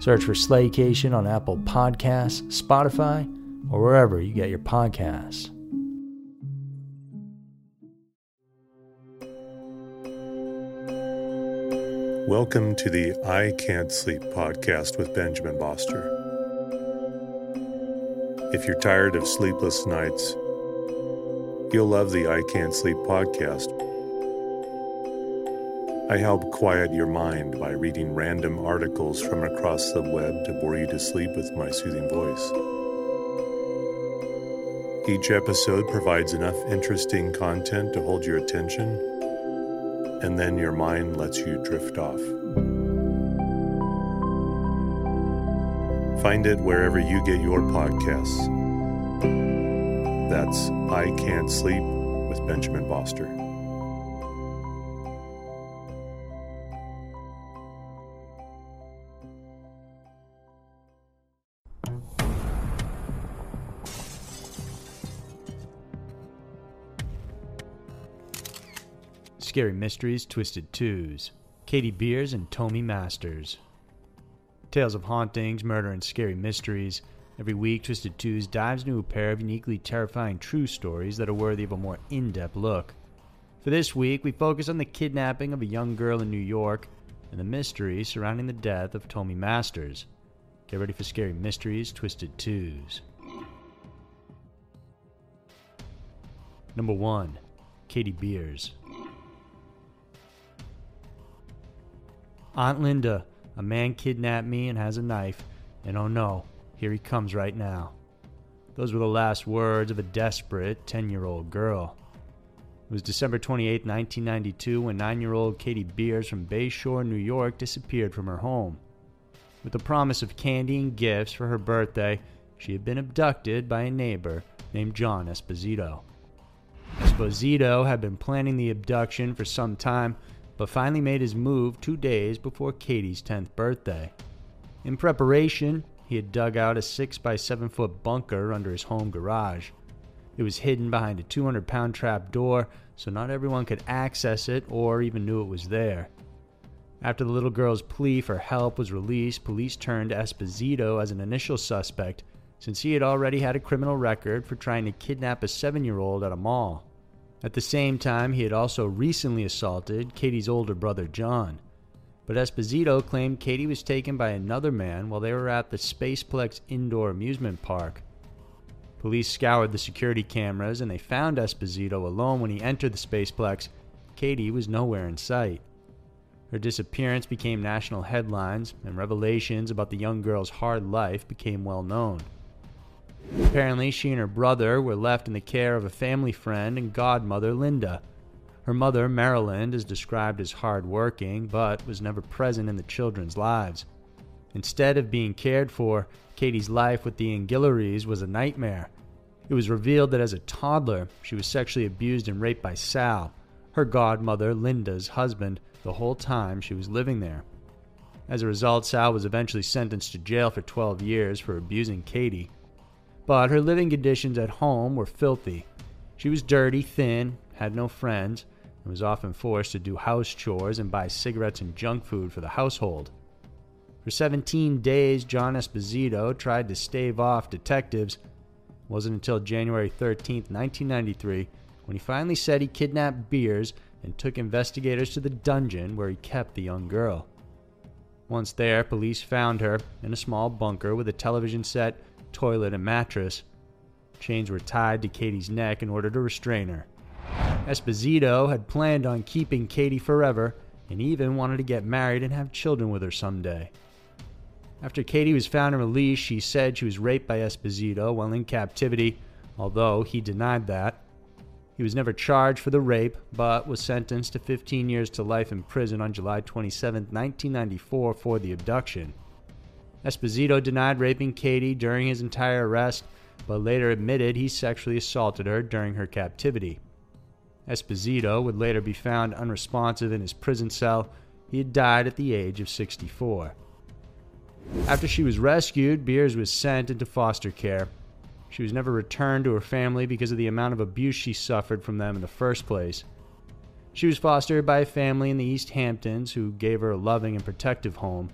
Search for Slaycation on Apple Podcasts, Spotify, or wherever you get your podcasts. Welcome to the I Can't Sleep podcast with Benjamin Boster. If you're tired of sleepless nights, you'll love the I Can't Sleep podcast I help quiet your mind by reading random articles from across the web to bore you to sleep with my soothing voice. Each episode provides enough interesting content to hold your attention, and then your mind lets you drift off. Find it wherever you get your podcasts. That's I Can't Sleep with Benjamin Boster. Scary Mysteries Twisted Twos, Katie Beers and Tomi Masters. Tales of hauntings, murder, and scary mysteries. Every week, Twisted Twos dives into a pair of uniquely terrifying true stories that are worthy of a more in depth look. For this week, we focus on the kidnapping of a young girl in New York and the mystery surrounding the death of Tomi Masters. Get ready for Scary Mysteries Twisted Twos. Number 1 Katie Beers. Aunt Linda, a man kidnapped me and has a knife, and oh no, here he comes right now. Those were the last words of a desperate 10 year old girl. It was December 28, 1992, when nine year old Katie Beers from Bay Shore, New York disappeared from her home. With the promise of candy and gifts for her birthday, she had been abducted by a neighbor named John Esposito. Esposito had been planning the abduction for some time but finally made his move two days before Katie's 10th birthday. In preparation, he had dug out a 6 by 7 foot bunker under his home garage. It was hidden behind a 200 pound trap door, so not everyone could access it or even knew it was there. After the little girl's plea for help was released, police turned to Esposito as an initial suspect, since he had already had a criminal record for trying to kidnap a seven year old at a mall. At the same time, he had also recently assaulted Katie's older brother, John. But Esposito claimed Katie was taken by another man while they were at the Spaceplex indoor amusement park. Police scoured the security cameras and they found Esposito alone when he entered the Spaceplex. Katie was nowhere in sight. Her disappearance became national headlines, and revelations about the young girl's hard life became well known. Apparently, she and her brother were left in the care of a family friend and godmother, Linda. Her mother, Marilyn, is described as hardworking, but was never present in the children's lives. Instead of being cared for, Katie's life with the Inghilleris was a nightmare. It was revealed that as a toddler, she was sexually abused and raped by Sal, her godmother, Linda's husband, the whole time she was living there. As a result, Sal was eventually sentenced to jail for 12 years for abusing Katie. But her living conditions at home were filthy. She was dirty, thin, had no friends, and was often forced to do house chores and buy cigarettes and junk food for the household. For 17 days, John Esposito tried to stave off detectives. It wasn't until January 13, 1993, when he finally said he kidnapped Beers and took investigators to the dungeon where he kept the young girl. Once there, police found her in a small bunker with a television set, toilet, and mattress. Chains were tied to Katie's neck in order to restrain her. Esposito had planned on keeping Katie forever and even wanted to get married and have children with her someday. After Katie was found and released, she said she was raped by Esposito while in captivity, although he denied that. He was never charged for the rape, but was sentenced to 15 years to life in prison on July 27, 1994, for the abduction. Esposito denied raping Katie during his entire arrest, but later admitted he sexually assaulted her during her captivity. Esposito would later be found unresponsive in his prison cell. He had died at the age of 64. After she was rescued, Beers was sent into foster care. She was never returned to her family because of the amount of abuse she suffered from them in the first place. She was fostered by a family in the East Hamptons who gave her a loving and protective home.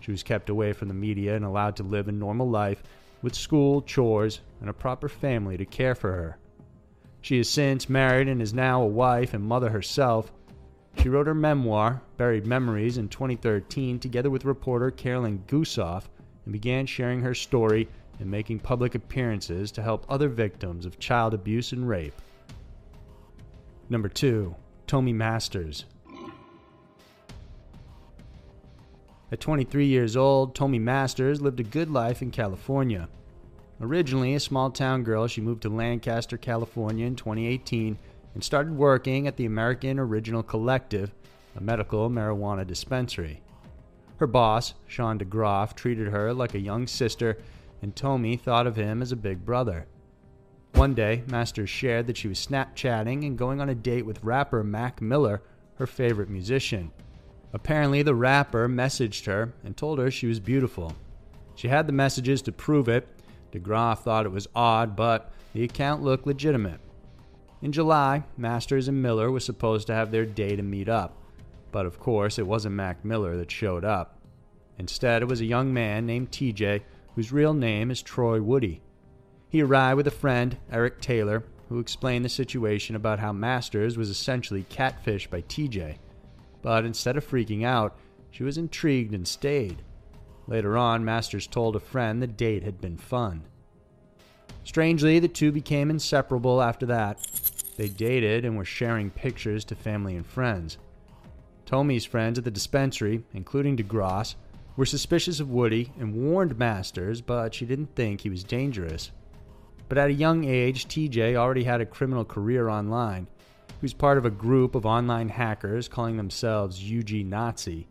She was kept away from the media and allowed to live a normal life with school, chores, and a proper family to care for her. She has since married and is now a wife and mother herself. She wrote her memoir, Buried Memories, in 2013 together with reporter Carolyn Gusoff and began sharing her story and making public appearances to help other victims of child abuse and rape. Number 2. Tomi Masters. At 23 years old, Tomi Masters lived a good life in California. Originally a small town girl, she moved to Lancaster, California in 2018 and started working at the American Original Collective, a medical marijuana dispensary. Her boss, Sean DeGroff, treated her like a young sister and Tomi thought of him as a big brother. One day, Masters shared that she was Snapchatting and going on a date with rapper Mac Miller, her favorite musician. Apparently, the rapper messaged her and told her she was beautiful. She had the messages to prove it. DeGroff thought it was odd, but the account looked legitimate. In July, Masters and Miller were supposed to have their day to meet up, but of course, it wasn't Mac Miller that showed up. Instead, it was a young man named TJ whose real name is Troy Woody. He arrived with a friend, Eric Taylor, who explained the situation about how Masters was essentially catfished by TJ. But instead of freaking out, she was intrigued and stayed. Later on, Masters told a friend the date had been fun. Strangely, the two became inseparable after that. They dated and were sharing pictures to family and friends. Tomi's friends at the dispensary, including DeGroff, were suspicious of Woody and warned Masters, but she didn't think he was dangerous. But at a young age, TJ already had a criminal career online. Was part of a group of online hackers calling themselves UG Nazi.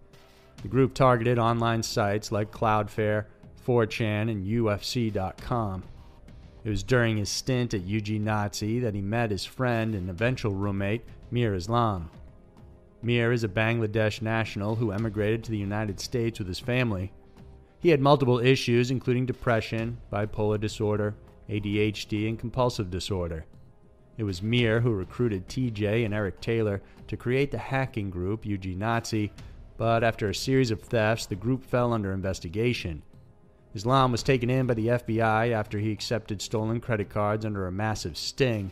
The group targeted online sites like Cloudflare, 4chan, and UFC.com. It was during his stint at UG Nazi that he met his friend and eventual roommate, Mir Islam. Mir is a Bangladesh national who emigrated to the United States with his family. He had multiple issues, including depression, bipolar disorder, ADHD, and compulsive disorder. It was Mir who recruited TJ and Eric Taylor to create the hacking group UG Nazi, but after a series of thefts, the group fell under investigation. Islam was taken in by the FBI after he accepted stolen credit cards under a massive sting.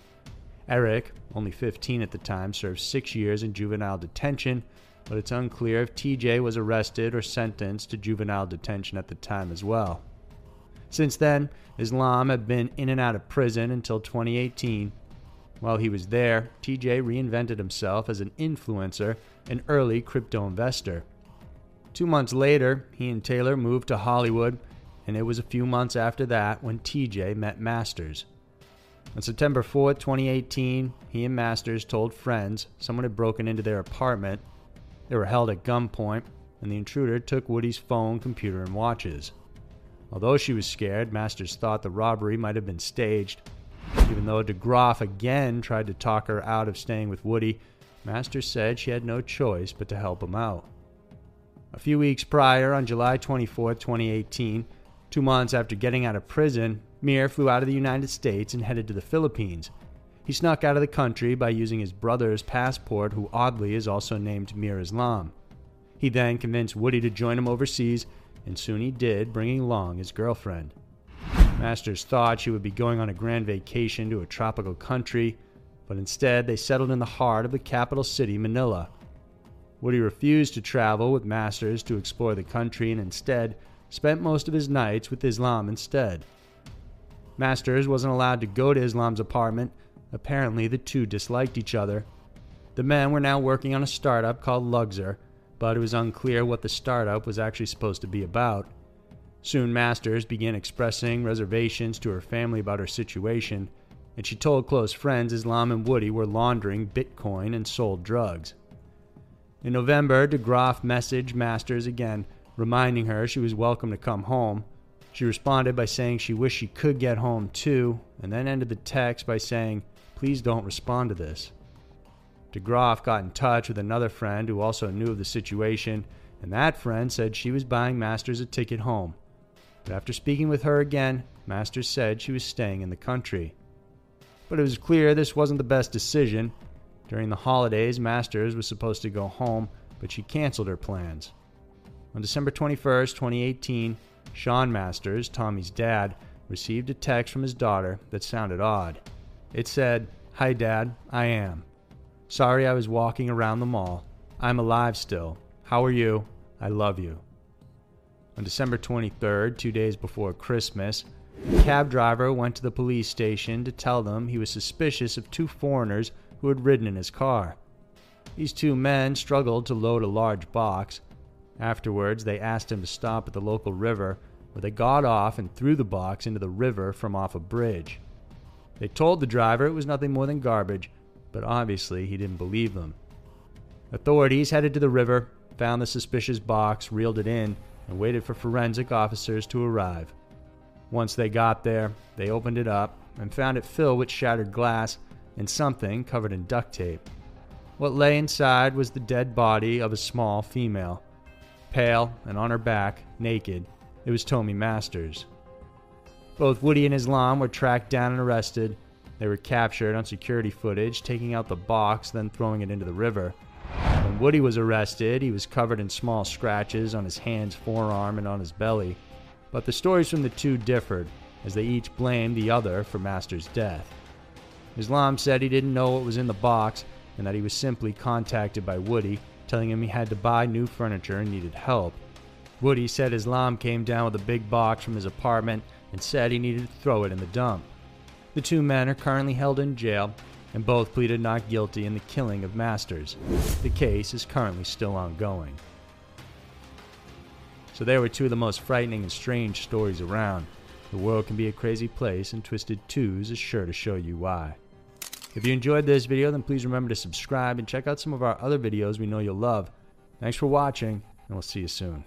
Eric, only 15 at the time, served six years in juvenile detention, but it's unclear if TJ was arrested or sentenced to juvenile detention at the time as well. Since then, Islam had been in and out of prison until 2018. While he was there, TJ reinvented himself as an influencer and early crypto investor. Two months later, he and Taylor moved to Hollywood, and it was a few months after that when TJ met Masters. On September 4, 2018, he and Masters told friends someone had broken into their apartment. They were held at gunpoint, and the intruder took Woody's phone, computer, and watches. Although she was scared, Masters thought the robbery might have been staged. Even though DeGroff again tried to talk her out of staying with Woody, Masters said she had no choice but to help him out. A few weeks prior, on July 24, 2018, two months after getting out of prison, Mir flew out of the United States and headed to the Philippines. He snuck out of the country by using his brother's passport, who oddly is also named Mir Islam. He then convinced Woody to join him overseas, and soon he did, bringing along his girlfriend. Masters thought she would be going on a grand vacation to a tropical country, but instead they settled in the heart of the capital city, Manila. Woody refused to travel with Masters to explore the country and instead spent most of his nights with Islam instead. Masters wasn't allowed to go to Islam's apartment Apparently, the two disliked each other. The men were now working on a startup called Luxor, but it was unclear what the startup was actually supposed to be about. Soon, Masters began expressing reservations to her family about her situation, and she told close friends Islam and Woody were laundering Bitcoin and sold drugs. In November, DeGroff messaged Masters again, reminding her she was welcome to come home. She responded by saying she wished she could get home too, and then ended the text by saying, Please don't respond to this. DeGroff got in touch with another friend who also knew of the situation, and that friend said she was buying Masters a ticket home. But after speaking with her again, Masters said she was staying in the country. But it was clear this wasn't the best decision. During the holidays, Masters was supposed to go home, but she canceled her plans. On December 21, 2018, Sean Masters, Tomi's dad, received a text from his daughter that sounded odd. It said, Hi, Dad, I am. Sorry I was walking around the mall. I'm alive still. How are you? I love you. On December 23rd, two days before Christmas, a cab driver went to the police station to tell them he was suspicious of two foreigners who had ridden in his car. These two men struggled to load a large box. Afterwards, they asked him to stop at the local river, where they got off and threw the box into the river from off a bridge. They told the driver it was nothing more than garbage, but obviously he didn't believe them. Authorities headed to the river, found the suspicious box, reeled it in, and waited for forensic officers to arrive. Once they got there, they opened it up and found it filled with shattered glass and something covered in duct tape. What lay inside was the dead body of a small female. Pale and on her back, naked, it was Tomi Masters. Both Woody and Islam were tracked down and arrested. They were captured on security footage, taking out the box, then throwing it into the river. When Woody was arrested, he was covered in small scratches on his hands, forearm, and on his belly. But the stories from the two differed, as they each blamed the other for Master's death. Islam said he didn't know what was in the box and that he was simply contacted by Woody, telling him he had to buy new furniture and needed help. Woody said Islam came down with a big box from his apartment and said he needed to throw it in the dump. The two men are currently held in jail, and both pleaded not guilty in the killing of Masters. The case is currently still ongoing. So, there were two of the most frightening and strange stories around. The world can be a crazy place, and Twisted Twos is sure to show you why. If you enjoyed this video, then please remember to subscribe and check out some of our other videos we know you'll love. Thanks for watching, and we'll see you soon.